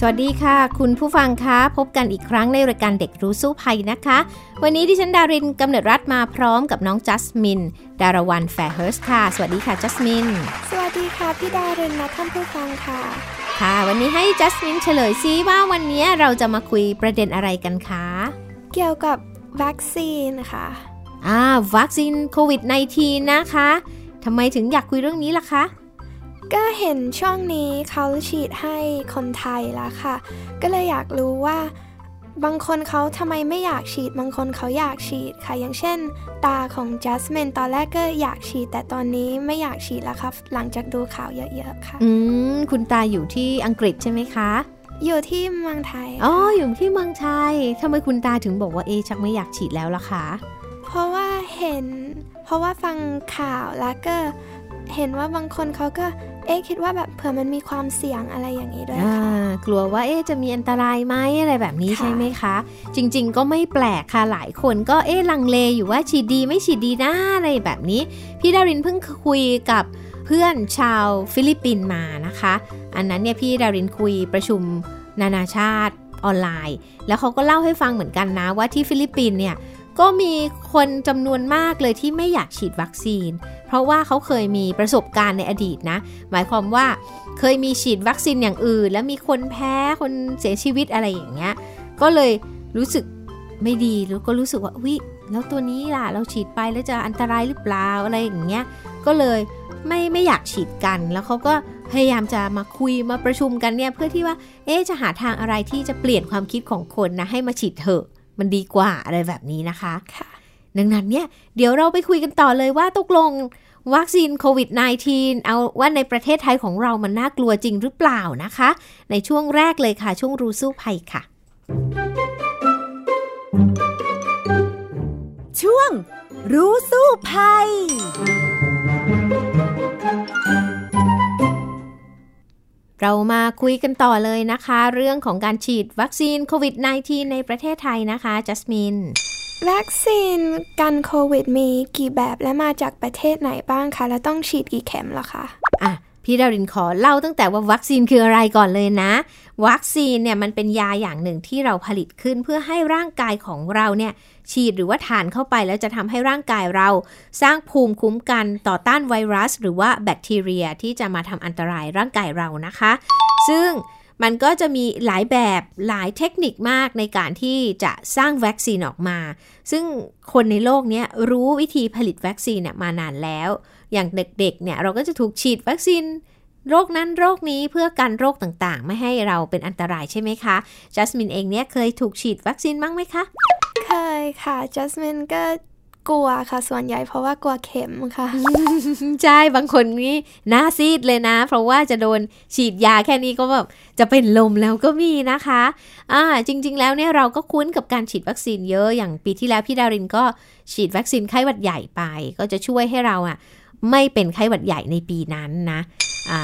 สวัสดีค่ะ คุณผู้ฟังคะพบกันอีกครั้งในรายการเด็กรู้สู้ภัยนะคะ วันนี้ดิฉันดารินกำเนิดรัฐมาพร้อมกับน้องจัสมิน ดารวันแฟร์เฮิร์สค่ะ สวัสดีค่ะจัสมิน สวัสดีค่ะพี่ดารินและท่านผู้ฟังค่ะ ค่ะ วันนี้ให้จัสมินเฉลยซิว่าวันนี้เราจะมาคุยประเด็นอะไรกันคะ เกี่ยวกับวัคซีนค่ะอ่าวัคซีนโควิด -19 นะคะทำไมถึงอยากคุยเรื่องนี้ล่ะคะ ก็เห็นช่วงนี้เขาฉีดให้คนไทยแล้วค่ะ ก็เลยอยากรู้ว่าบางคนเขาทำไมไม่อยากฉีด บางคนเขาอยากฉีดค่ะ อย่างเช่น ตาของจัสมินตอนแรกก็อยากฉีด แต่ตอนนี้ไม่อยากฉีดแล้วครับ หลังจากดูข่าวเยอะๆค่ะ อืม คุณตาอยู่ที่อังกฤษใช่ไหมคะ อยู่ที่เมืองไทย อ๋อ อยู่ที่เมืองไทยทำไมคุณตาถึงบอกว่าเอชักไม่อยากฉีดแล้วล่ะคะ เพราะว่าเห็น เพราะว่าฟังข่าวแล้วก็เห็นว่าบางคนเขาก็ เอ๊คิดว่าแบบเผื่อมันมีความเสี่ยงอะไรอย่างนี้ด้วยค่ะกลัวว่าเอ๊จะมีอันตรายไหมอะไรแบบนี้ใช่ไหมคะ จริง ๆ ก็ไม่แปลกค่ะหลายคนก็เอ๊ลังเลอยู่ว่าฉีดดีไม่ฉีดดีนะอะไรแบบนี้ พี่ดารินเพิ่งคุยกับเพื่อนชาวฟิลิปปินส์มานะคะ อันนั้นเนี่ยพี่ดารินคุยประชุมนานาชาติออนไลน์ แล้วเขาก็เล่าให้ฟังเหมือนกันนะว่าที่ฟิลิปปินส์เนี่ยก็มีคนจำนวนมากเลยที่ไม่อยากฉีดวัคซีน เพราะว่าเขาเคยมีประสบการณ์ในอดีตนะ หมายความว่าเคยมีฉีดวัคซีนอย่างอื่น แล้วมีคนแพ้คนเสียชีวิตอะไรอย่างเงี้ย ก็เลยรู้สึกไม่ดีแล้วก็รู้สึกว่าวิแล้วตัวนี้ล่ะเราฉีดไปแล้วจะอันตรายหรือเปล่าอะไรอย่างเงี้ย ก็เลยไม่ไม่อยากฉีดกัน แล้วเขาก็พยายามจะมาคุยมาประชุมกันเนี่ยเพื่อที่ว่า เอ๊จะหาทางอะไรที่จะเปลี่ยนความคิดของคนนะให้มาฉีดเถอะ มันดีกว่าอะไรแบบนี้นะคะค่ะ ดังนั้นเนี่ยเดี๋ยวเราไปคุยกันต่อเลยว่าตกลงวัคซีนโควิด -19 เอาว่าในประเทศไทยของเรามันน่ากลัวจริงหรือเปล่านะคะ ในช่วงแรกเลยค่ะ ช่วงรู้สู้ภัยค่ะ ช่วงรู้สู้ภัยเรามาคุยกันต่อเลยนะคะ เรื่องของการฉีดวัคซีนโควิด -19 ในประเทศไทยนะคะ จัสมิน วัคซีนกันโควิดมีกี่แบบและมาจากประเทศไหนบ้างคะ และต้องฉีดกี่เข็มล่ะคะ อะ พี่ดารินขอเล่าตั้งแต่ว่าวัคซีนคืออะไรก่อนเลยนะ วัคซีนเนี่ยมันเป็นยาอย่างหนึ่งที่เราผลิตขึ้นเพื่อให้ร่างกายของเราเนี่ยฉีดหรือว่าทานเข้าไปแล้วจะทำให้ร่างกายเรา สร้างภูมิคุ้มกันต่อต้านไวรัส หรือว่าแบคทีเรียที่จะมาทำอันตรายร่างกายเรานะคะ ซึ่ง มันก็จะมีหลายแบบหลายเทคนิคมากในการที่จะสร้างวัคซีนออกมา ซึ่งคนในโลกนี้รู้วิธีผลิตวัคซีนมานานแล้ว อย่างเด็กๆเนี่ยเราก็จะถูกฉีดวัคซีนโรคนั้นโรคนี้เพื่อกันโรคต่างๆ ไม่ให้เราเป็นอันตรายใช่ไหมคะจัสมินเองเนี่ยเคยถูกฉีดวัคซีนบ้างไหมคะ เคยค่ะจัสมินก็ กลัวค่ะส่วนใหญ่เพราะว่ากลัวเข็มค่ะ ใช่บางคนนี่หน้าซีดเลยนะ เพราะว่าจะโดนฉีดยาแค่นี้ก็แบบจะเป็นลมแล้วก็มีนะคะอ่าจริง ๆ แล้วเนี่ยเราก็คุ้นกับการฉีดวัคซีนเยอะอย่างปีที่แล้วพี่ดารินก็ฉีดวัคซีนไข้หวัดใหญ่ไป ก็จะช่วยให้เราอะไม่เป็นไข้หวัดใหญ่ในปีนั้นนะอ่า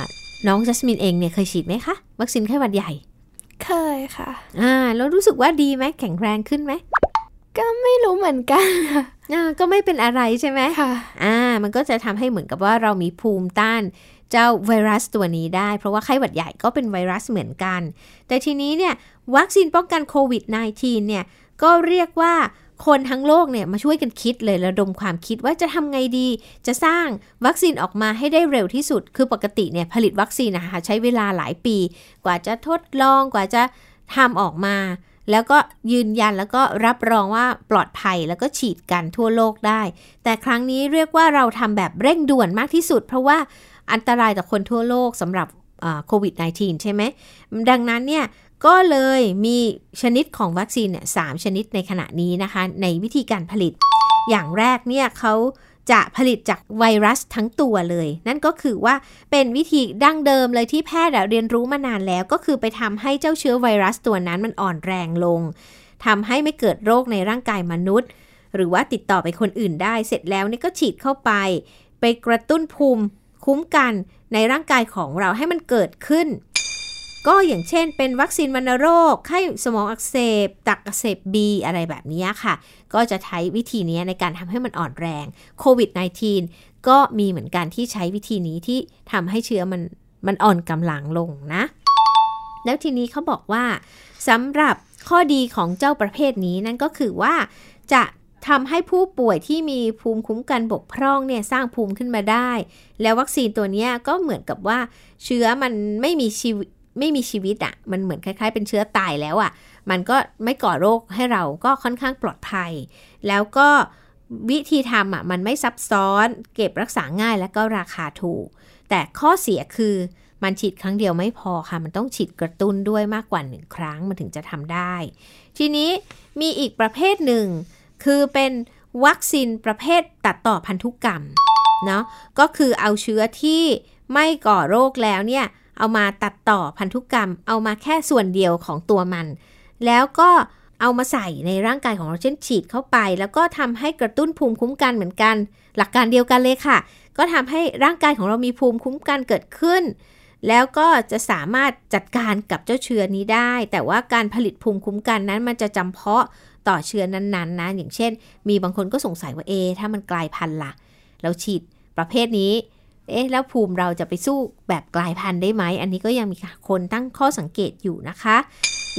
น้องจัสมินเองเนี่ยเคยฉีดไหมคะวัคซีนไข้หวัดใหญ่ เคยค่ะอ่าแล้วรู้สึกว่าดีไหมแข็งแรงขึ้นไหม ก็ไม่รู้เหมือนกันอ่าก็ไม่เป็นอะไรใช่ไหมค่ะอ่า มันก็จะทำให้เหมือนกับว่าเรามีภูมิต้านเจ้าไวรัสตัวนี้ได้ เพราะว่าไข้หวัดใหญ่ก็เป็นไวรัสเหมือนกัน แต่ทีนี้เนี่ยวัคซีนป้องกันโควิด -19 เนี่ยก็เรียกว่าคนทั้งโลกเนี่ยมาช่วยกันคิดเลยระดมความคิดว่าจะทำไงดี จะสร้างวัคซีนออกมาให้ได้เร็วที่สุด คือปกติเนี่ยผลิตวัคซีนนะคะใช้เวลาหลายปี กว่าจะทดลองกว่าจะทำออกมา แล้วก็ยืนยันแล้วก็รับรองว่าปลอดภัยแล้วก็ฉีดกันทั่วโลกได้ แต่ครั้งนี้เรียกว่าเราทำแบบเร่งด่วนมากที่สุด เพราะว่าอันตรายต่อคนทั่วโลกสำหรับโควิด -19 ใช่ไหม ดังนั้นเนี่ยก็เลยมีชนิดของวัคซีนเนี่ยสชนิดในขณะนี้นะคะ ในวิธีการผลิต อย่างแรกเนี่ยเขา จะผลิตจากไวรัสทั้งตัวเลย นั่นก็คือว่าเป็นวิธีดั้งเดิมเลยที่แพทย์เรียนรู้มานานแล้ว ก็คือไปทำให้เจ้าเชื้อไวรัสตัวนั้นมันอ่อนแรงลงทำให้ไม่เกิดโรคในร่างกายมนุษย์ หรือว่าติดต่อไปคนอื่นได้ เสร็จแล้วนี่ก็ฉีดเข้าไป ไปกระตุ้นภูมิคุ้มกันในร่างกายของเราให้มันเกิดขึ้น ก็อย่างเช่นเป็นวัคซีนวัณโรค ไข้สมองอักเสบ ตักอักเสบบีอะไรแบบนี้ค่ะ ก็จะใช้วิธีนี้ในการทำให้มันอ่อนแรงโควิด -19 ก็มีเหมือนกันที่ใช้วิธีนี้ที่ทำให้เชื้อมันมันอ่อนกำลังลงนะ แล้วทีนี้เขาบอกว่าสำหรับข้อดีของเจ้าประเภทนี้นั่นก็คือว่าจะทำให้ผู้ป่วยที่มีภูมิคุ้มกันบกพร่องเนี่ยสร้างภูมิขึ้นมาได้ แล้ววัคซีนตัวนี้ก็เหมือนกับว่าเชื้อมันไม่มีชีวิต ไม่มีชีวิตอะ่ะ มันเหมือนคล้าย ๆ เป็นเชื้อตายแล้วอะ่ะ มันก็ไม่ก่อโรคให้เราก็ค่อนข้างปลอดภัย แล้วก็วิธีทำอะมันไม่ซับซ้อน เก็บรักษาง่ายและก็ราคาถูก แต่ข้อเสียคือมันฉีดครั้งเดียวไม่พอค่ะ มันต้องฉีดกระตุ้นด้วยมากกว่าหนึ่งครั้งมันถึงจะทำได้ ทีนี้มีอีกประเภทหนึ่ง คือเป็นวัคซีนประเภทตัดต่อพันธุกรรมเนาะก็คือเอาเชื้อที่ไม่ก่อโรคแล้วเนี่ย เอามาตัดต่อพันธุกรรม เอามาแค่ส่วนเดียวของตัวมัน แล้วก็เอามาใส่ในร่างกายของเราเช่นฉีดเข้าไป แล้วก็ทำให้กระตุ้นภูมิคุ้มกันเหมือนกัน หลักการเดียวกันเลยค่ะ ก็ทำให้ร่างกายของเรามีภูมิคุ้มกันเกิดขึ้น แล้วก็จะสามารถจัดการกับเจ้าเชื้อนี้ได้ แต่ว่าการผลิตภูมิคุ้มกันนั้น มันจะจำเพาะต่อเชื้อนั้นๆนะอย่างเช่น มีบางคนก็สงสัยว่าเอถ้ามันกลายพันธุ์ละ่ะ เราฉีดประเภทนี้ เอ๊ะแล้วภูมิเราจะไปสู้แบบกลายพันธุ์ได้ไหม อันนี้ก็ยังมีคนตั้งข้อสังเกตอยู่นะคะ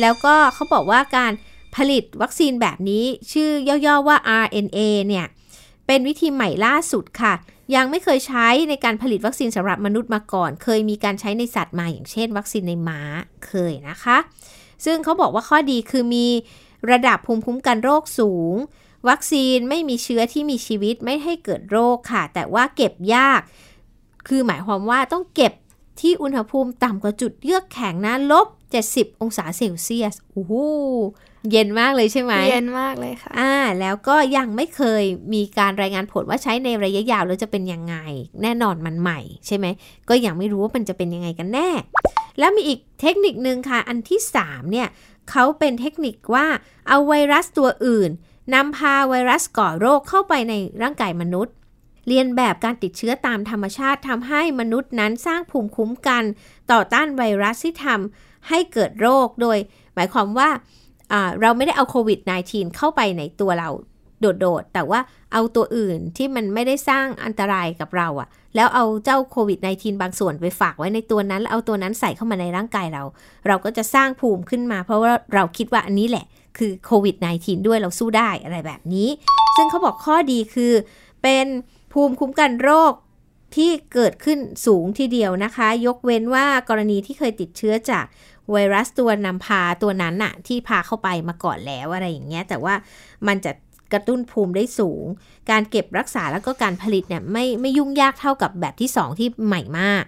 แล้วก็เขาบอกว่าการผลิตวัคซีนแบบนี้ชื่อย่อๆว่า RNA เนี่ย เป็นวิธีใหม่ล่าสุดค่ะ ยังไม่เคยใช้ในการผลิตวัคซีนสำหรับมนุษย์มาก่อน เคยมีการใช้ในสัตว์มาอย่างเช่น วัคซีนในม้าเคยนะคะ ซึ่งเขาบอกว่าข้อดีคือมีระดับภูมิคุ้มกันโรคสูง วัคซีนไม่มีเชื้อที่มีชีวิตไม่ให้เกิดโรคค่ะ แต่ว่าเก็บยาก คือหมายความว่าต้องเก็บที่อุณหภูมิต่ำกว่าจุดเยือกแข็งนะลบ 70 องศาเซลเซียสโอ้โหเย็นมากเลยใช่ไหม เย็นมากเลยค่ะ อ่า แล้วก็ยังไม่เคยมีการรายงานผลว่าใช้ในระยะยาวแล้วจะเป็นยังไง แน่นอนมันใหม่ ใช่ไหม ก็ยังไม่รู้ว่ามันจะเป็นยังไงกันแน่ แล้วมีอีกเทคนิคนึงค่ะ อันที่ 3 เนี่ยเขาเป็นเทคนิคว่าเอาไวรัสตัวอื่นนำพาไวรัสก่อโรคเข้าไปในร่างกายมนุษย์ เรียนแบบการติดเชื้อตามธรรมชาติทำให้มนุษย์นั้นสร้างภูมิคุ้มกัน ต่อต้านไวรัสที่ทำให้เกิดโรคโดย หมายความว่าเราไม่ได้เอาโควิด -19 เข้าไปในตัวเราโดดๆ แต่ว่าเอาตัวอื่นที่มันไม่ได้สร้างอันตรายกับเราอะแล้วเอาเจ้าโควิด -19 บางส่วนไปฝากไว้ในตัวนั้น แล้วเอาตัวนั้นใส่เข้ามาในร่างกายเรา เราก็จะสร้างภูมิขึ้นมา เพราะว่าเราคิดว่าอันนี้แหละ คือโควิด -19 ด้วยเราสู้ได้อะไรแบบนี้ ซึ่งเขาบอกข้อดีคือเป็น ภูมิคุ้มกันโรคที่เกิดขึ้นสูงทีเดียวนะคะ ยกเว้นว่ากรณีที่เคยติดเชื้อจากไวรัสตัวนำพาตัวนั้นน่ะ ที่พาเข้าไปมาก่อนแล้วอะไรอย่างเงี้ย แต่ว่ามันจะกระตุ้นภูมิได้สูง การเก็บรักษาแล้วก็การผลิตเนี่ยไม่ไม่ยุ่งยากเท่ากับแบบที่ 2 ที่ใหม่มาก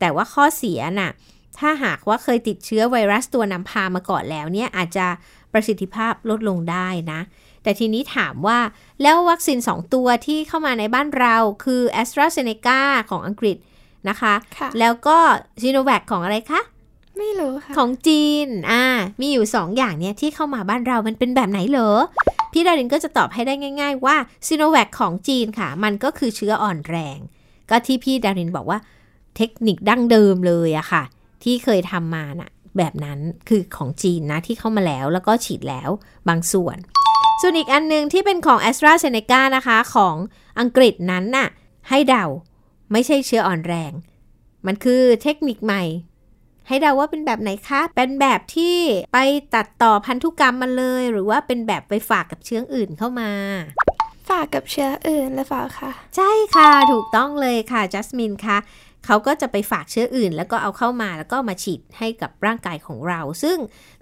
แต่ว่าข้อเสียน่ะ ถ้าหากว่าเคยติดเชื้อไวรัสตัวนำพามาก่อนแล้วเนี่ยอาจจะประสิทธิภาพลดลงได้นะ แต่ทีนี้ถามว่า แล้ววัคซีน 2 ตัวที่เข้ามาในบ้านเราคือ a s t r a z เซ e c a ของอังกฤษนะคะคะแล้วก็ซีโนแวคของอะไรคะ ไม่รู้ค่ะ ของจีน อ่า มีอยู่ 2 อย่างเนี่ยที่เข้ามาบ้านเรามันเป็นแบบไหนเหรอ พี่ดารินก็จะตอบให้ได้ง่าย ๆ ว่าซีโนแวคของจีนค่ะ มันก็คือเชื้ออ่อนแรง ก็ที่พี่ดารินบอกว่าเทคนิคดั้งเดิมเลยอะค่ะ ที่เคยทำมานะ่ะแบบนั้นคือของจีนนะที่เข้ามาแล้วแล้วก็ฉีดแล้วบางส่วน ส่วนอีกอันนึงที่เป็นของ a s t r a z เซ e c a นะคะของอังกฤษนั้นน่ะให้เดาไม่ใช่เชื้ออ่อนแรง มันคือเทคนิคใหม่ ให้เดาว่าเป็นแบบไหนคะ เป็นแบบที่ไปตัดต่อพันธุกรรมมาเลย หรือว่าเป็นแบบไปฝากกับเชื้ออื่นเข้ามา ฝากกับเชื้ออื่นหรือเปล่าคะ ใช่ค่ะ ถูกต้องเลยค่ะ จัสมินคะ เขาก็จะไปฝากเชื้ออื่น แล้วก็เอาเข้ามาแล้วก็มาฉีดให้กับร่างกายของเรา ซึ่ง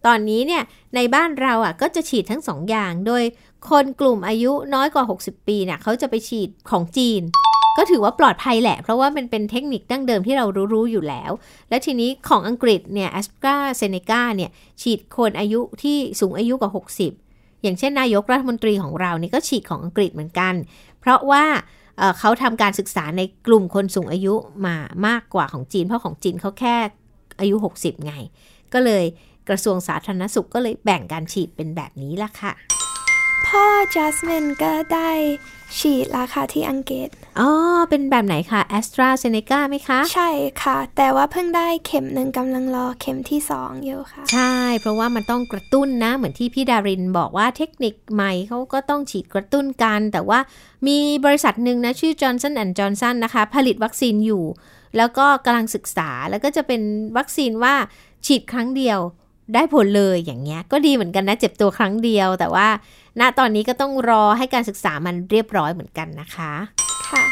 ตอนนี้เนี่ยในบ้านเราอะก็จะฉีดทั้ง2ออย่าง โดยคนกลุ่มอายุน้อยกว่า 60 ปีเนี่ยเขาจะไปฉีดของจีน ก็ถือว่าปลอดภัยแหละ เพราะว่ามันเป็นเทคนิคดั้งเดิมที่เรารู้ๆอยู่แล้ว และทีนี้ของอังกฤษเนี่ยแอสตราเซเนกาเนี่ยฉีดคนอายุที่สูงอายุกว่า 60อย่างเช่นนายกรัฐมนตรีของเรานี่ก็ฉีดของอังกฤษเหมือนกัน เพราะว่า เขาทำการศึกษาในกลุ่มคนสูงอายุมามากกว่าของจีน เพราะของจีนเขาแค่อายุ 60 ไง ก็เลยกระทรวงสาธารณสุขก็เลยแบ่งการฉีดเป็นแบบนี้ละค่ะ พ่อจัสมินก็ได้ฉีดแล้วค่ะที่อังกฤษ อ๋อ เป็นแบบไหนคะแอสตราเซเนกาไหมคะ ใช่ค่ะ แต่ว่าเพิ่งได้เข็มหนึ่งกำลังรอเข็มที่สองอยู่ค่ะ ใช่ เพราะว่ามันต้องกระตุ้นนะ เหมือนที่พี่ดารินบอกว่าเทคนิคใหม่เขาก็ต้องฉีดกระตุ้นกัน แต่ว่ามีบริษัทหนึ่งนะ ชื่อ Johnson Johnson นะคะ ผลิตวัคซีนอยู่ แล้วก็กำลังศึกษาแล้วก็จะเป็นวัคซีนว่าฉีดครั้งเดียว ได้ผลเลยอย่างเงี้ยก็ดีเหมือนกันนะ เจ็บตัวครั้งเดียว แต่ว่า ณตอนนี้ก็ต้องรอให้การศึกษามันเรียบร้อยเหมือนกันนะคะ ค่ะ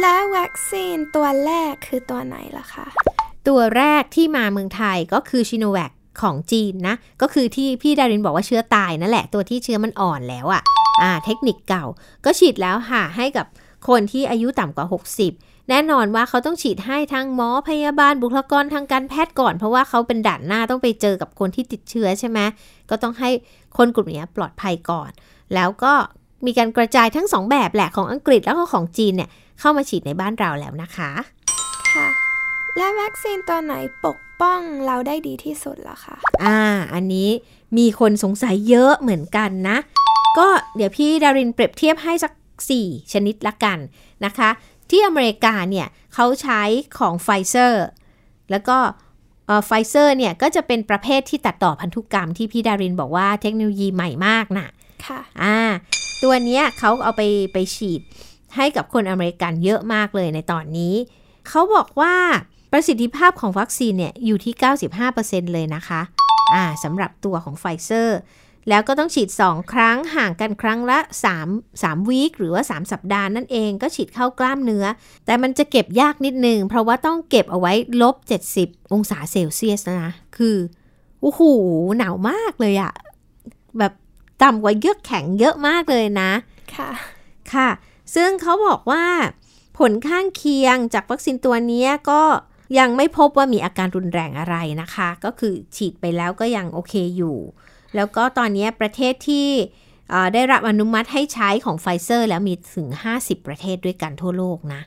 และวัคซีนตัวแรกคือตัวไหนล่ะคะตัวแรกที่มาเมืองไทยก็คือชิโนแวคของจีนนะ ก็คือที่พี่ดารินบอกว่าเชื้อตายนั่นแหละ ตัวที่เชื้อมันอ่อนแล้วอะ่ะอ่าเทคนิคเก่าก็ฉีดแล้วค่ะให้กับ คนที่อายุต่ำกว่า 60 แน่นอนว่าเขาต้องฉีดให้ทั้งหมอพยาบาลบุคลากรทางการแพทย์ก่อน เพราะว่าเขาเป็นด่านหน้าต้องไปเจอกับคนที่ติดเชื้อใช่ไหมก็ต้องให้คนกลุ่มนี้ปลอดภัยก่อน แล้วก็มีการกระจายทั้งสองแบบแหละของอังกฤษแล้วก็ของจีนเนี่ยเข้ามาฉีดในบ้านเราแล้วนะคะค่ะและวัคซีนตัวไหนปกป้องเราได้ดีที่สุดล่ะคะอ่า อันนี้มีคนสงสัยเยอะเหมือนกันนะ ก็เดี๋ยวพี่ดารินเปรียบเทียบให้สัก 4 ชนิดละกันนะคะ ที่อเมริกาเนี่ยเขาใช้ของไฟเซอร์แล้วก็ไฟเซอร์เนี่ยก็จะเป็นประเภทที่ตัดต่อพันธุกรรมที่พี่ดารินบอกว่าเทคโนโลยีใหม่มากน่ะ ค่ะ อ่า ตัวเนี้ยเขาเอาไปไปฉีดให้กับคนอเมริกันเยอะมากเลยในตอนนี้ เขาบอกว่าประสิทธิภาพของวัคซีนเนี่ยอยู่ที่ 95%เลยนะคะ อ่าสำหรับตัวของไฟเซอร์ แล้วก็ต้องฉีด 2 ครั้งห่างกันครั้งละ 3 3 week หรือว่า 3 สัปดาห์นั่นเองก็ฉีดเข้ากล้ามเนื้อ แต่มันจะเก็บยากนิดนึง เพราะว่าต้องเก็บเอาไว้ลบ 70 องศาเซลเซียสนะ คือโอ้โหหนาวมากเลยอะแบบต่ำกว่าเยือกแข็งเยอะมากเลยนะ ค่ะ ค่ะ ซึ่งเขาบอกว่าผลข้างเคียงจากวัคซีนตัวนี้ก็ยังไม่พบว่ามีอาการรุนแรงอะไรนะคะ ก็คือฉีดไปแล้วก็ยังโอเคอยู่ แล้วก็ตอนนี้ประเทศที่ได้รับอนุมัติให้ใช้ของไฟเซอร์แล้วมีถึง 50 ประเทศด้วยกันทั่วโลกนะ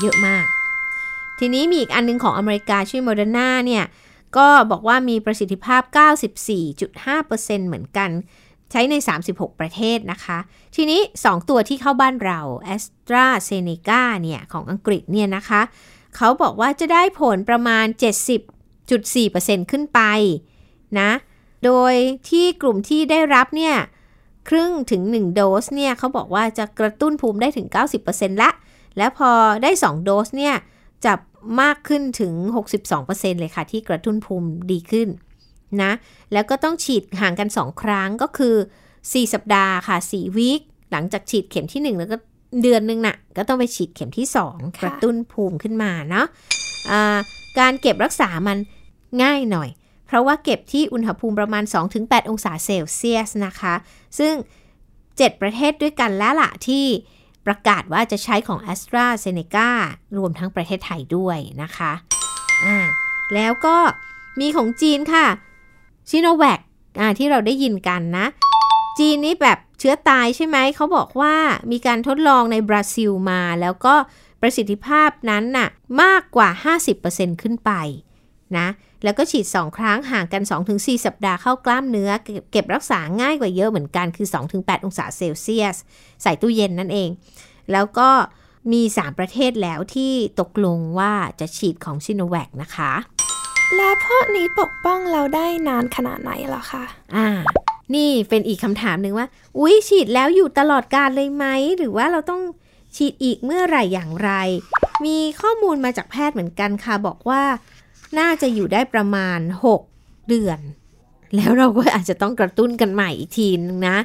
เยอะมาก ทีนี้มีอีกอันนึงของอเมริกาชื่อโมเดอร์นาเนี่ย ก็บอกว่ามีประสิทธิภาพ 94.5%เหมือนกัน ใช้ใน 36 ประเทศนะคะ ทีนี้ 2 ตัวที่เข้าบ้านเรา a s t r a z เซ e c a เนี่ย ของอังกฤษเนี่ยนะคะ เขาบอกว่าจะได้ผลประมาณ 70.4%ขึ้นไปนะ โดยที่กลุ่มที่ได้รับเนี่ยครึ่งถึง 1 โดสเนี่ยเขาบอกว่าจะกระตุ้นภูมิได้ถึง 90%ละ แล้วพอได้ 2 โดสเนี่ยจะมากขึ้นถึง 62%เลยค่ะ ที่กระตุ้นภูมิดีขึ้นนะ แล้วก็ต้องฉีดห่างกัน 2 ครั้งก็คือ 4 สัปดาห์ค่ะ 4 วีคหลังจากฉีดเข็มที่ 1 แล้วก็เดือนนึงนะ่ะ ก็ต้องไปฉีดเข็มที่ 2 กระตุ้นภูมิขึ้นมาเนาะะการเก็บรักษามันง่ายหน่อยเพ ราะว่าเก็บที่อุณหภูมิประมาณ 2-8 องศาเซลเซียสนะคะ ซึ่ง 7 ประเทศด้วยกันแล้วล่ะที่ประกาศว่าจะใช้ของ a s t r a z เซ e c a รวมทั้งประเทศไทยด้วยนะคะอ่าแล้วก็มีของจีนค่ะชิโนแวคที่เราได้ยินกันนะ จีนนี่แบบเชื้อตายใช่ไหม เขาบอกว่ามีการทดลองในบราซิลมา แล้วก็ประสิทธิภาพนั้นน่ะมากกว่า 50%ขึ้นไปนะ แล้วก็ฉีด 2 ครั้งห่างกัน 2-4 สัปดาห์เข้ากล้ามเนื้อ เก็บรักษาง่ายกว่าเยอะเหมือนกันคือ 2-8 องศาเซลเซียส ใส่ตู้เย็นนั่นเอง แล้วก็มี 3 ประเทศแล้วที่ตกลงว่าจะฉีดของชิโนแวคนะคะ แล้วพวกนี้ปกป้องเราได้นานขนาดไหนล่ะคะอ่านี่เป็นอีกคำถามหนึ่งว่า อุ๊ย ฉีดแล้วอยู่ตลอดการเลยไหม หรือว่าเราต้องฉีดอีกเมื่อไหร่อย่างไร มีข้อมูลมาจากแพทย์เหมือนกันค่ะ บอกว่า น่าจะอยู่ได้ประมาณ 6 เดือน แล้วเราก็อาจจะต้องกระตุ้นกันใหม่อีกทีนึงนะ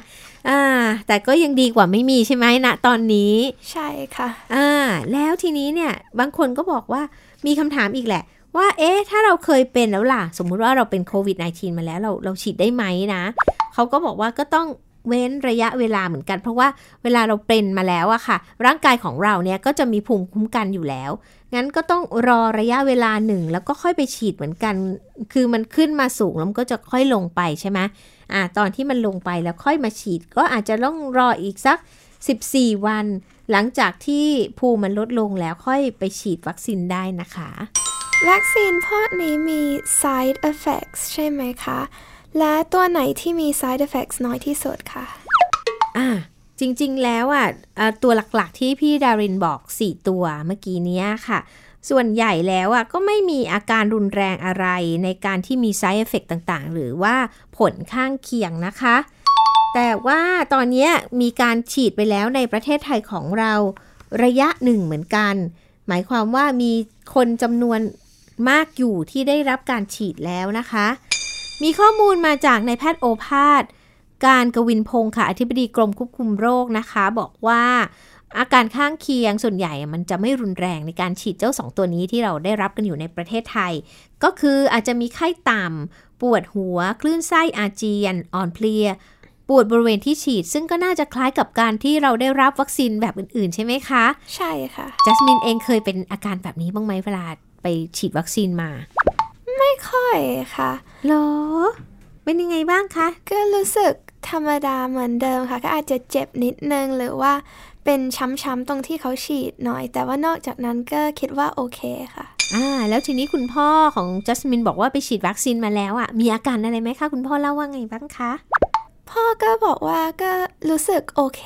อ่าแต่ก็ยังดีกว่าไม่มีใช่ไหมณนะตอนนี้ ใช่ค่ะอ่าแล้วทีนี้เนี่ยบางคนก็บอกว่ามีคำถามอีกแหละ ว่าเอ๊ะถ้าเราเคยเป็นแล้วล่ะ สมมุติว่าเราเป็นโควิด -19 มาแล้วเราเราฉีดได้ไหมนะเขาก็บอกว่าก็ต้องเว้นระยะเวลาเหมือนกัน เพราะว่าเวลาเราเป็นมาแล้วอะค่ะ ร่างกายของเราเนี่ยก็จะมีภูมิคุ้มกันอยู่แล้ว งั้นก็ต้องรอระยะเวลาหนึ่งแล้วก็ค่อยไปฉีดเหมือนกัน คือมันขึ้นมาสูงแล้วมันก็จะค่อยลงไปใช่ไหมอ่า ตอนที่มันลงไปแล้วค่อยมาฉีด ก็อาจจะต้องรออีกสัก 14 วัน หลังจากที่ภูมิมันลดลงแล้วค่อยไปฉีดวัคซีนได้นะคะ วัคซีนพวกนี้มี side effects ใช่ไหมคะ และตัวไหนที่มี side effects น้อยที่สุดคะอ่า จริงๆ แล้วอะตัวหลักๆ ที่พี่ดารินบอก 4 ตัวเมื่อกี้นี้ค่ะ ส่วนใหญ่แล้วอะก็ไม่มีอาการรุนแรงอะไรในการที่มี side effect ต่างๆ หรือว่าผลข้างเคียงนะคะ แต่ว่าตอนนี้มีการฉีดไปแล้วในประเทศไทยของเราระยะหนึ่งเหมือนกัน หมายความว่ามีคนจำนวนมากอยู่ที่ได้รับการฉีดแล้วนะคะ มีข้อมูลมาจากในแพทย์โอภาส การกวินพงศ์ค่ะอธิบดีกรมควบคุมโรคนะคะ บอกว่าอาการข้างเคียงส่วนใหญ่มันจะไม่รุนแรงในการฉีดเจ้าสองตัวนี้ที่เราได้รับกันอยู่ในประเทศไทย ก็คืออาจจะมีไข้ต่ำ ปวดหัว คลื่นไส้อาเจียน อ่อนเพลีย ปวดบริเวณที่ฉีด ซึ่งก็น่าจะคล้ายกับการที่เราได้รับวัคซีนแบบอื่น ๆ ใช่ไหมคะ ใช่ค่ะจัสมินเองเคยเป็นอาการแบบนี้บ้างไหมเวลาไปฉีดวัคซีนมา ไม่ค่อยค่ะหรอเป็นยังไงบ้างคะ ก็รู้สึก ธรรมดาเหมือนเดิมค่ะ ก็อาจจะเจ็บนิดนึง หรือว่าเป็นช้ำๆตรงที่เขาฉีดหน่อย แต่ว่านอกจากนั้นก็คิดว่าโอเคค่ะ อ่า แล้วทีนี้คุณพ่อของจัสมินบอกว่าไปฉีดวัคซีนมาแล้วอะ มีอาการอะไรไหมคะ คุณพ่อเล่าว่าไงบ้างคะ พ่อก็บอกว่าก็รู้สึกโอเค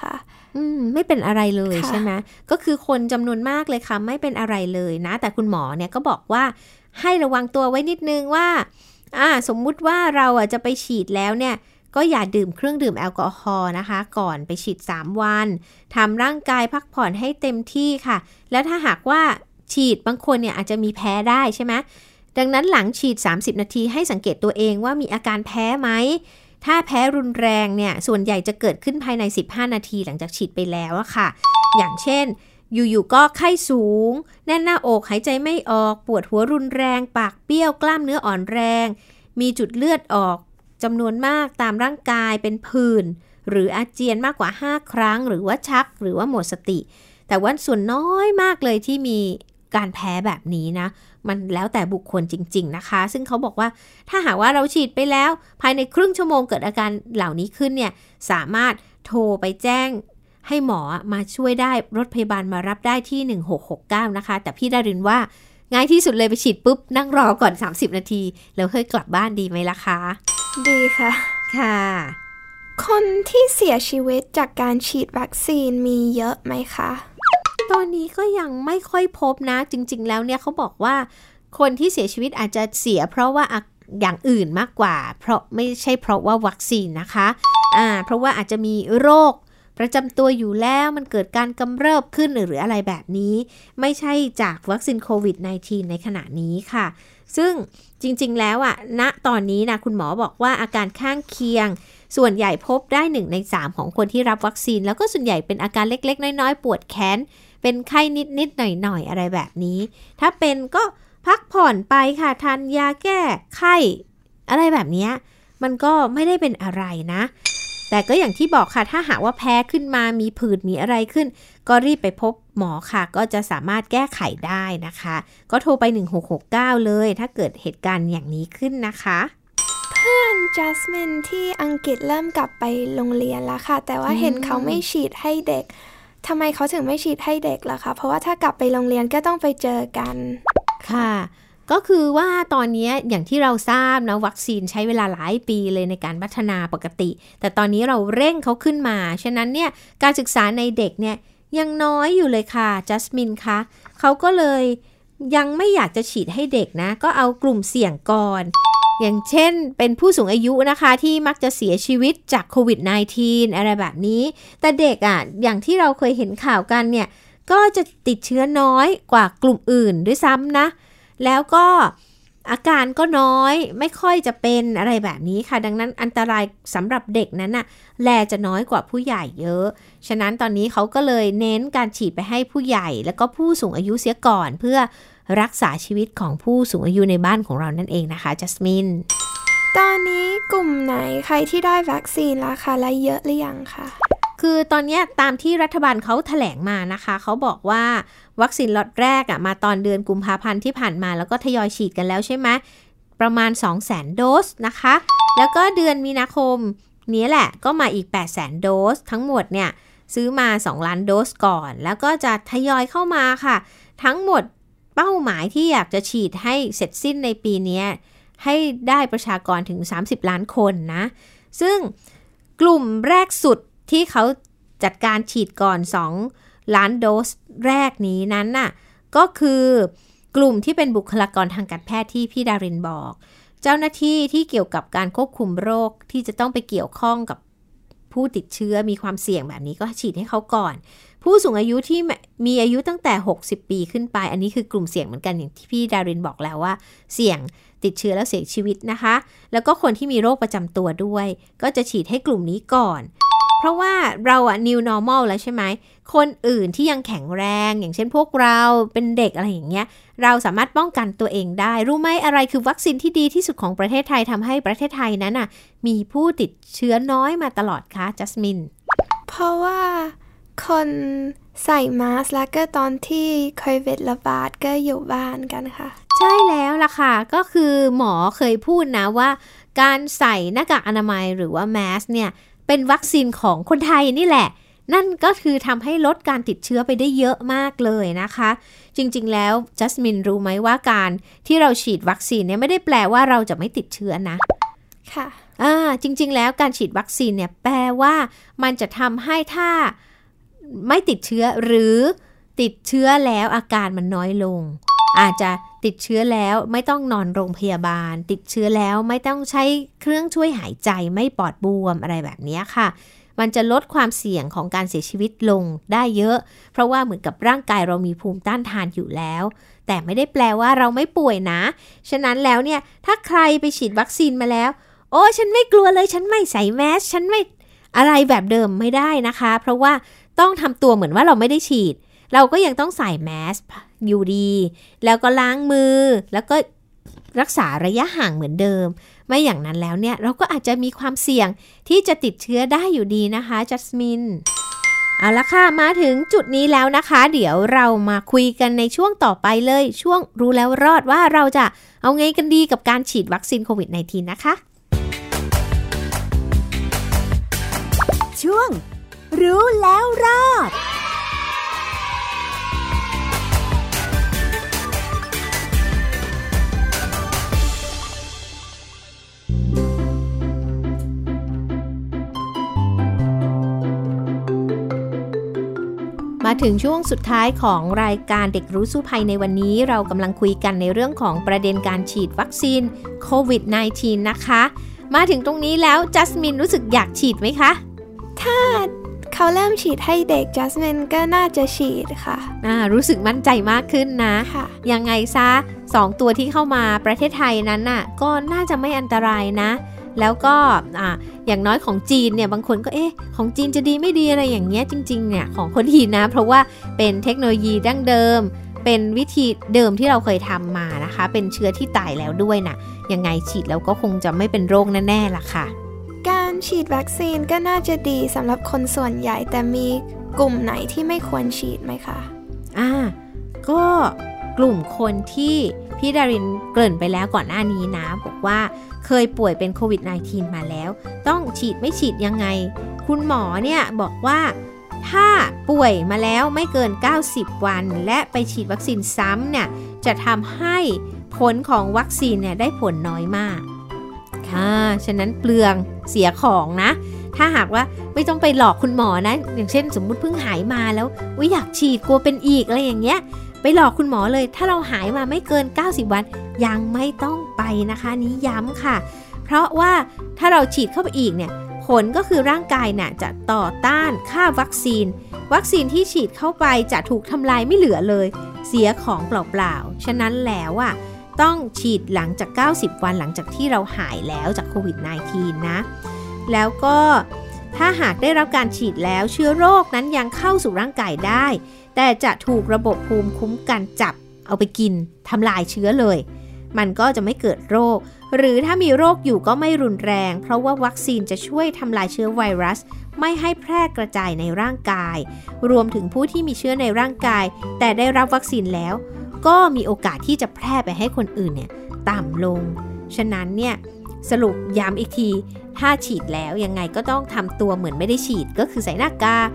ค่ะอืมไม่เป็นอะไรเลยใช่ไหมก็คือคนจำนวนมากเลยค่ะ ไม่เป็นอะไรเลยนะ แต่คุณหมอเนี่ยก็บอกว่าให้ระวังตัวไว้นิดนึงว่า อ่า สมมุติว่าเราอะจะไปฉีดแล้วเนี่ย ก็อย่าดื่มเครื่องดื่มแอลกอฮอล์นะคะ ก่อนไปฉีด 3 วันทำร่างกายพักผ่อนให้เต็มที่ค่ะ แล้วถ้าหากว่าฉีดบางคนเนี่ยอาจจะมีแพ้ได้ใช่ไหมดังนั้นหลังฉีด 30 นาทีให้สังเกตตัวเองว่ามีอาการแพ้ไหม ถ้าแพ้รุนแรงเนี่ย ส่วนใหญ่จะเกิดขึ้นภายใน 15 นาทีหลังจากฉีดไปแล้วอะค่ะ อย่างเช่น อยู่ๆ ก็ไข้สูง แน่นหน้าอกหายใจไม่ออก ปวดหัวรุนแรง ปากเปี้ยว กล้ามเนื้ออ่อนแรง มีจุดเลือดออก จำนวนมากตามร่างกายเป็นผื่นหรืออาเจียนมากกว่า 5 ครั้ง หรือว่าชักหรือว่าหมดสติ แต่ว่าส่วนน้อยมากเลยที่มีการแพ้แบบนี้นะ มันแล้วแต่บุคคลจริง ๆ นะคะ ซึ่งเขาบอกว่าถ้าหากว่าเราฉีดไปแล้ว ภายในครึ่งชั่วโมงเกิดอาการเหล่านี้ขึ้นเนี่ย สามารถโทรไปแจ้งให้หมอมาช่วยได้รถพยาบาลมารับได้ที่ 1669 นะคะ แต่พี่ดารินว่าง่ายที่สุดเลยไปฉีดปุ๊บ นั่งรอก่อน 30 นาที แล้วค่อยกลับบ้านดีไหมล่ะคะ ดีค่ะ ค่ะ คนที่เสียชีวิตจากการฉีดวัคซีนมีเยอะไหมคะ ตอนนี้ก็ยังไม่ค่อยพบนะ จริง ๆ แล้วเนี่ยเขาบอกว่า คนที่เสียชีวิตอาจจะเสีย เพราะว่าอย่างอื่นมากกว่า เพราะไม่ใช่เพราะว่าวัคซีนนะคะ อ่า เพราะว่าอาจจะมีโรคประจำตัวอยู่แล้วมันเกิดการกำเริบขึ้นหรืออะไรแบบนี้ ไม่ใช่จากวัคซีนโควิด -19 ในขณะนี้ค่ะ ซึ่งจริงๆ แล้วอะณตอนนี้นะคุณหมอบอกว่าอาการข้างเคียง ส่วนใหญ่พบได้หนึ่งใน 3 ของคนที่รับวัคซีน แล้วก็ส่วนใหญ่เป็นอาการเล็ก ๆ น้อยๆ ปวดแขน เป็นไข้นิดๆ หน่อยๆ อะไรแบบนี้ ถ้าเป็นก็พักผ่อนไปค่ะทานยาแก้ไข้ อะไรแบบนี้มันก็ไม่ได้เป็นอะไรนะ แต่ก็อย่างที่บอกค่ะ ถ้าหากว่าแพ้ขึ้นมามีผื่นมีอะไรขึ้น ก็รีบไปพบหมอค่ะ ก็จะสามารถแก้ไขได้นะคะ ก็โทรไป 1669 เลย ถ้าเกิดเหตุการณ์อย่างนี้ขึ้นนะคะเพื่อนจัสมินที่อังกฤษเริ่มกลับไปโรงเรียนแล้วค่ะ แต่ว่าเห็นเขาไม่ฉีดให้เด็กทำไมเขาถึงไม่ฉีดให้เด็กล่ะคะ เพราะว่าถ้ากลับไปโรงเรียนก็ต้องไปเจอกัน ค่ะ ก็คือว่าตอนนี้อย่างที่เราทราบนะวัคซีนใช้เวลาหลายปีเลยในการพัฒนาปกติ แต่ตอนนี้เราเร่งเขาขึ้นมา ฉะนั้นเนี่ยการศึกษาในเด็กเนี่ยยังน้อยอยู่เลยค่ะจัสมินคะเขาก็เลยยังไม่อยากจะฉีดให้เด็กนะ ก็เอากลุ่มเสี่ยงก่อน อย่างเช่นเป็นผู้สูงอายุนะคะที่มักจะเสียชีวิตจากโควิด -19 อะไรแบบนี้ แต่เด็กอะ่ะอย่างที่เราเคยเห็นข่าวกันเนี่ยก็จะติดเชื้อน้อยกว่ากลุ่มอื่นด้วยซ้ำนะ แล้วก็อาการก็น้อยไม่ค่อยจะเป็นอะไรแบบนี้ค่ะ ดังนั้นอันตรายสำหรับเด็กนั้นน่ะแลจะน้อยกว่าผู้ใหญ่เยอะ ฉะนั้นตอนนี้เขาก็เลยเน้นการฉีดไปให้ผู้ใหญ่ แล้วก็ผู้สูงอายุเสียก่อน เพื่อรักษาชีวิตของผู้สูงอายุในบ้านของเรานั่นเองนะคะจัสมินตอนนี้กลุ่มไหนใครที่ได้วัคซีนแล้วคะและเยอะหรือยังคะ คือตอนนี้ตามที่รัฐบาลเขาถแถลงมานะคะ เขาบอกว่าวัคซีนล็อตแรกอะมาตอนเดือนกุมภาพันธ์ที่ผ่านมาแล้วก็ทยอยฉีดกันแล้วใช่ไหมประมาณ 2 0 0 0 0 0 โดสนะคะ แล้วก็เดือนมีนาคมนี้แหละก็มาอีก 8 0 0 0 0 โดส ทั้งหมดเนี่ยซื้อมา 2 ล้านโดสก่อน แล้วก็จะทยอยเข้ามาค่ะ ทั้งหมดเป้าหมายที่อยากจะฉีดให้เสร็จสิ้นในปีนี้ให้ได้ประชากรถึง 30 ล้านคนนะ ซึ่งกลุ่มแรกสุด ที่เขาจัดการฉีดก่อน 2 ล้านโดสแรกนี้นั้นน่ะก็คือกลุ่มที่เป็นบุคลากรทางการแพทย์ที่พี่ดารินบอก เจ้าหน้าที่ที่เกี่ยวกับการควบคุมโรคที่จะต้องไปเกี่ยวข้องกับผู้ติดเชื้อมีความเสี่ยงแบบนี้ก็ฉีดให้เขาก่อน ผู้สูงอายุที่มีอายุตั้งแต่ 60 ปีขึ้นไป อันนี้คือกลุ่มเสี่ยงเหมือนกันอย่างที่พี่ดารินบอกแล้วว่า เสี่ยงติดเชื้อแล้วเสียชีวิตนะคะ แล้วก็คนที่มีโรคประจำตัวด้วย ก็จะฉีดให้กลุ่มนี้ก่อน เพราะว่าเราอะ new normal แล้วใช่ไหม คนอื่นที่ยังแข็งแรง อย่างเช่นพวกเราเป็นเด็กอะไรอย่างเงี้ย เราสามารถป้องกันตัวเองได้ รู้ไหมอะไรคือวัคซีนที่ดีที่สุดของประเทศไทยทำให้ประเทศไทยนั้นอะมีผู้ติดเชื้อน้อยมาตลอดคะจัสมิน เพราะว่าคนใส่มาสก์แล้วก็ตอนที่โควิดระบาดก็อยู่บ้านกันค่ะ ใช่แล้วล่ะค่ะ ก็คือหมอเคยพูดนะว่า การใส่หน้ากากอนามัยหรือว่าแมสเนี่ย เป็นวัคซีนของคนไทยนี่แหละ นั่นก็คือทำให้ลดการติดเชื้อไปได้เยอะมากเลยนะคะ จริงๆ แล้วจัสมินรู้ไหมว่าการที่เราฉีดวัคซีนเนี่ยไม่ได้แปลว่าเราจะไม่ติดเชื้อนะ ค่ะอ่าจริง ๆ แล้วการฉีดวัคซีนเนี่ยแปลว่ามันจะทำให้ถ้าไม่ติดเชื้อหรือติดเชื้อแล้วอาการมันน้อยลง อาจจะติดเชื้อแล้วไม่ต้องนอนโรงพยาบาล ติดเชื้อแล้วไม่ต้องใช้เครื่องช่วยหายใจไม่ปอดบวมอะไรแบบนี้ค่ะมันจะลดความเสี่ยงของการเสียชีวิตลงได้เยอะ เพราะว่าเหมือนกับร่างกายเรามีภูมิต้านทานอยู่แล้ว แต่ไม่ได้แปลว่าเราไม่ป่วยนะ ฉะนั้นแล้วเนี่ย ถ้าใครไปฉีดวัคซีนมาแล้ว โอ้ฉันไม่กลัวเลย ฉันไม่ใส่แมส ฉันไม่อะไรแบบเดิมไม่ได้นะคะ เพราะว่าต้องทำตัวเหมือนว่าเราไม่ได้ฉีด เราก็ยังต้องใส่แมส อยู่ดี แล้วก็ล้างมือ แล้วก็รักษาระยะห่างเหมือนเดิม ไม่อย่างนั้นแล้วเนี่ยเราก็อาจจะมีความเสี่ยงที่จะติดเชื้อได้อยู่ดีนะคะจัสมินเอาละค่ะ มาถึงจุดนี้แล้วนะคะ เดี๋ยวเรามาคุยกันในช่วงต่อไปเลย ช่วงรู้แล้วรอดว่าเราจะเอาไงกันดีกับการฉีดวัคซีนโควิด -19 นะคะ ช่วง รู้แล้วรอด มาถึงช่วงสุดท้ายของรายการเด็กรู้สู้ภัยในวันนี้ เรากำลังคุยกันในเรื่องของประเด็นการฉีดวัคซีนโควิด -19 นะคะ มาถึงตรงนี้แล้วจัสมินรู้สึกอยากฉีดไหมคะ ถ้าเขาเริ่มฉีดให้เด็กจัสมินก็น่าจะฉีดค่ะอ่ารู้สึกมั่นใจมากขึ้นนะค่ะ ยังไงซะสองตัวที่เข้ามาประเทศไทยนั้นน่ะ ก็น่าจะไม่อันตรายนะ แล้วก็ออย่างน้อยของจีนเนี่ยบางคนก็เอ๊ะของจีนจะดีไม่ดีอะไรอย่างเงี้ยจริงๆเนี่ยของคนจีนนะ เพราะว่าเป็นเทคโนโลยีดั้งเดิม เป็นวิธีเดิมที่เราเคยทำมานะคะ เป็นเชื้อที่ตายแล้วด้วยนะยังไงฉีดแล้วก็คงจะไม่เป็นโรคแน่ๆล่ะค่ะ การฉีดวัคซีนก็น่าจะดีสำหรับคนส่วนใหญ่แต่มีกลุ่มไหนที่ไม่ควรฉีดไหมคะอ่าก็กลุ่มคนที่พี่ดารินเกริ่นไปแล้วก่อนหน้านี้นะบอกว่า เคยป่วยเป็นโควิด -19 มาแล้ว ต้องฉีดไม่ฉีดยังไง คุณหมอเนี่ยบอกว่าถ้าป่วยมาแล้วไม่เกิน 90 วัน และไปฉีดวัคซีนซ้ำเนี่ยจะทำให้ผลของวัคซีนเนี่ยได้ผลน้อยมากค่ะฉะนั้นเปลืองเสียของนะ ถ้าหากว่าไม่ต้องไปหลอกคุณหมอนะ อย่างเช่นสมมุติเพิ่งหายมาแล้ว อุยอยากฉีดกลัวเป็นอีกอะไรอย่างเงี้ย ไปหลอกคุณหมอเลย ถ้าเราหายมาไม่เกิน 90 วัน ยังไม่ต้องไปนะคะนี้ย้ำค่ะ เพราะว่าถ้าเราฉีดเข้าไปอีกเนี่ยผลก็คือร่างกายน่ะจะต่อต้านค่าวัคซีน วัคซีนที่ฉีดเข้าไปจะถูกทำลายไม่เหลือเลย เสียของเปล่าๆ ฉะนั้นแล้วอะต้องฉีดหลังจาก 90 วันหลังจากที่เราหายแล้วจากโควิด -19 นะ แล้วก็ถ้าหากได้รับการฉีดแล้วเชื้อโรคนั้นยังเข้าสู่ร่างกายได้ แต่จะถูกระบบภูมิคุ้มกันจับ เอาไปกินทำลายเชื้อเลย มันก็จะไม่เกิดโรค หรือถ้ามีโรคอยู่ก็ไม่รุนแรง เพราะว่าวัคซีนจะช่วยทำลายเชื้อไวรัส ไม่ให้แพร่กระจายในร่างกาย รวมถึงผู้ที่มีเชื้อในร่างกาย แต่ได้รับวัคซีนแล้ว ก็มีโอกาสที่จะแพร่ไปให้คนอื่นเนี่ยต่ำลง ฉะนั้นเนี่ยสรุปย้ำอีกที ถ้าฉีดแล้วยังไงก็ต้องทำตัวเหมือนไม่ได้ฉีดก็คือใส่หน้ากาก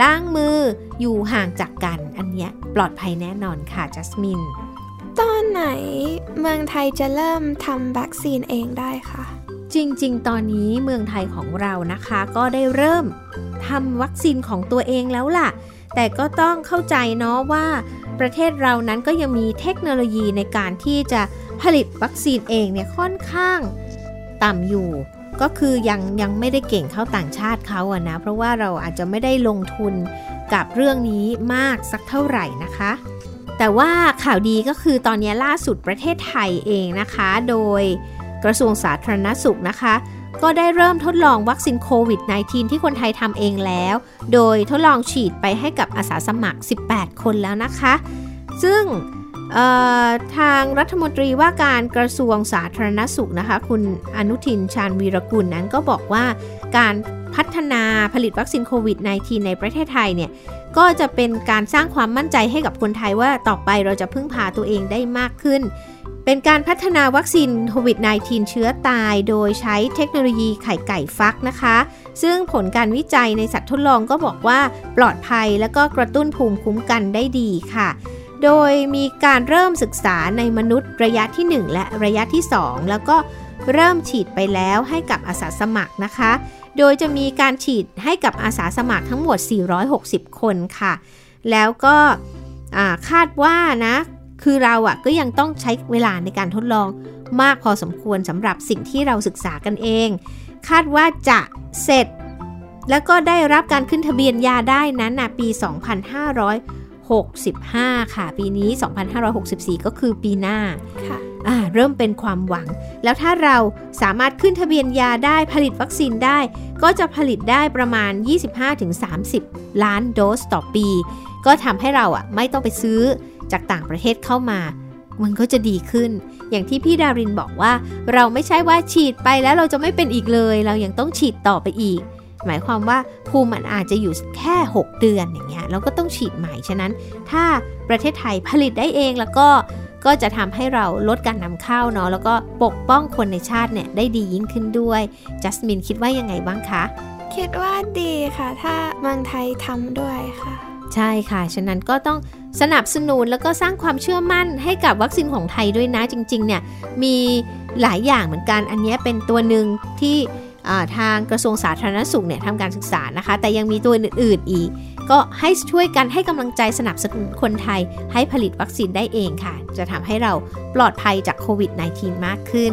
ล้างมืออยู่ห่างจากกัน อันเนี้ยปลอดภัยแน่นอนค่ะจัสมิน ตอนไหนเมืองไทยจะเริ่มทำวัคซีนเองได้คะจริง ๆ ตอนนี้เมืองไทยของเรานะคะ ก็ได้เริ่มทำวัคซีนของตัวเองแล้วล่ะ แต่ก็ต้องเข้าใจเนาะว่า ประเทศเรานั้นก็ยังมีเทคโนโลยีในการที่จะผลิตวัคซีนเองเนี่ยค่อนข้างต่ำอยู่ ก็คือยังยังไม่ได้เก่งเท่าต่างชาติเขาอะนะ เพราะว่าเราอาจจะไม่ได้ลงทุนกับเรื่องนี้มากสักเท่าไหร่นะคะ แต่ว่าข่าวดีก็คือตอนนี้ล่าสุดประเทศไทยเองนะคะ โดยกระทรวงสาธารณสุขนะคะ ก็ได้เริ่มทดลองวัคซีนโควิด -19 ที่คนไทยทำเองแล้ว โดยทดลองฉีดไปให้กับอาสาสมัคร 18 คนแล้วนะคะ ซึ่ง ทางรัฐมนตรีว่าการกระทรวงสาธารณสุขนะคะ คุณอนุทินชาญวีรกุลนั้นก็บอกว่าการพัฒนาผลิตวัคซีนโควิด -19 ในประเทศไทยเนี่ย ก็จะเป็นการสร้างความมั่นใจให้กับคนไทยว่าต่อไปเราจะพึ่งพาตัวเองได้มากขึ้น เป็นการพัฒนาวัคซีนโควิด -19 เชื้อตาย โดยใช้เทคโนโลยีไข่ไก่ฟักนะคะ ซึ่งผลการวิจัยในสัตว์ทดลองก็บอกว่าปลอดภัยและก็กระตุ้นภูมิคุ้มกันได้ดีค่ะ โดยมีการเริ่มศึกษาในมนุษย์ระยะที่ 1 และระยะที่ 2 แล้วก็เริ่มฉีดไปแล้วให้กับอาสาสมัครนะคะ โดยจะมีการฉีดให้กับอาสาสมัครทั้งหมด 460 คนค่ะ แล้วก็คาดว่านะ คือเราอะก็ยังต้องใช้เวลาในการทดลองมากพอสมควรสำหรับสิ่งที่เราศึกษากันเอง คาดว่าจะเสร็จ แล้วก็ได้รับการขึ้นทะเบียนยาได้นั้นนะปี 2500 65 ค่ะ ปีนี้ 2564 ก็คือปีหน้าค่ะเริ่มเป็นความหวัง แล้วถ้าเราสามารถขึ้นทะเบียนยาได้ผลิตวัคซีนได้ ก็จะผลิตได้ประมาณ 25-30 ล้านโดสต่อปี ก็ทำให้เราอะไม่ต้องไปซื้อจากต่างประเทศเข้ามา มันก็จะดีขึ้น อย่างที่พี่ดารินบอกว่า เราไม่ใช่ว่าฉีดไปแล้วเราจะไม่เป็นอีกเลย เรายังต้องฉีดต่อไปอีก หมายความว่าภูมิมันอาจจะอยู่แค่ 6 เดือนอย่างเงี้ยเราก็ต้องฉีดใหม่ฉะนั้น ถ้าประเทศไทยผลิตได้เองแล้วก็ก็จะทำให้เราลดการนำเข้าเนาะแล้วก็ปกป้องคนในชาติเนี่ยได้ดียิ่งขึ้นด้วยจัสมินคิดว่ายังไงบ้างคะคิดว่าดีค่ะ ถ้าเมืองไทยทำด้วยค่ะ ใช่ค่ะ ฉะนั้นก็ต้องสนับสนุนแล้วก็สร้างความเชื่อมั่นให้กับวัคซีนของไทยด้วยนะจริง ๆ เนี่ยมีหลายอย่างเหมือนกันอันนี้เป็นตัวหนึ่งที่ ทางกระทรวงสาธารณสุขเนี่ยทำการศึกษานะคะ แต่ยังมีตัวอื่นๆอีก ก็ให้ช่วยกันให้กำลังใจสนับสนุนคนไทย ให้ผลิตวัคซีนได้เองค่ะ จะทำให้เราปลอดภัยจากโควิด -19 มากขึ้น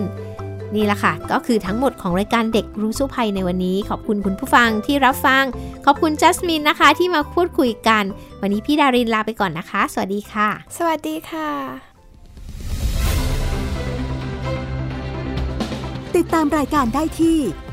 นี่แหละค่ะ ก็คือทั้งหมดของรายการเด็กรู้สู้ภัยในวันนี้ ขอบคุณคุณผู้ฟังที่รับฟัง ขอบคุณจัสมินนะคะ ที่มาพูดคุยกัน วันนี้พี่ดารินลาไปก่อนนะคะ สวัสดีค่ะ สวัสดีค่ะติดตามรายการได้ที่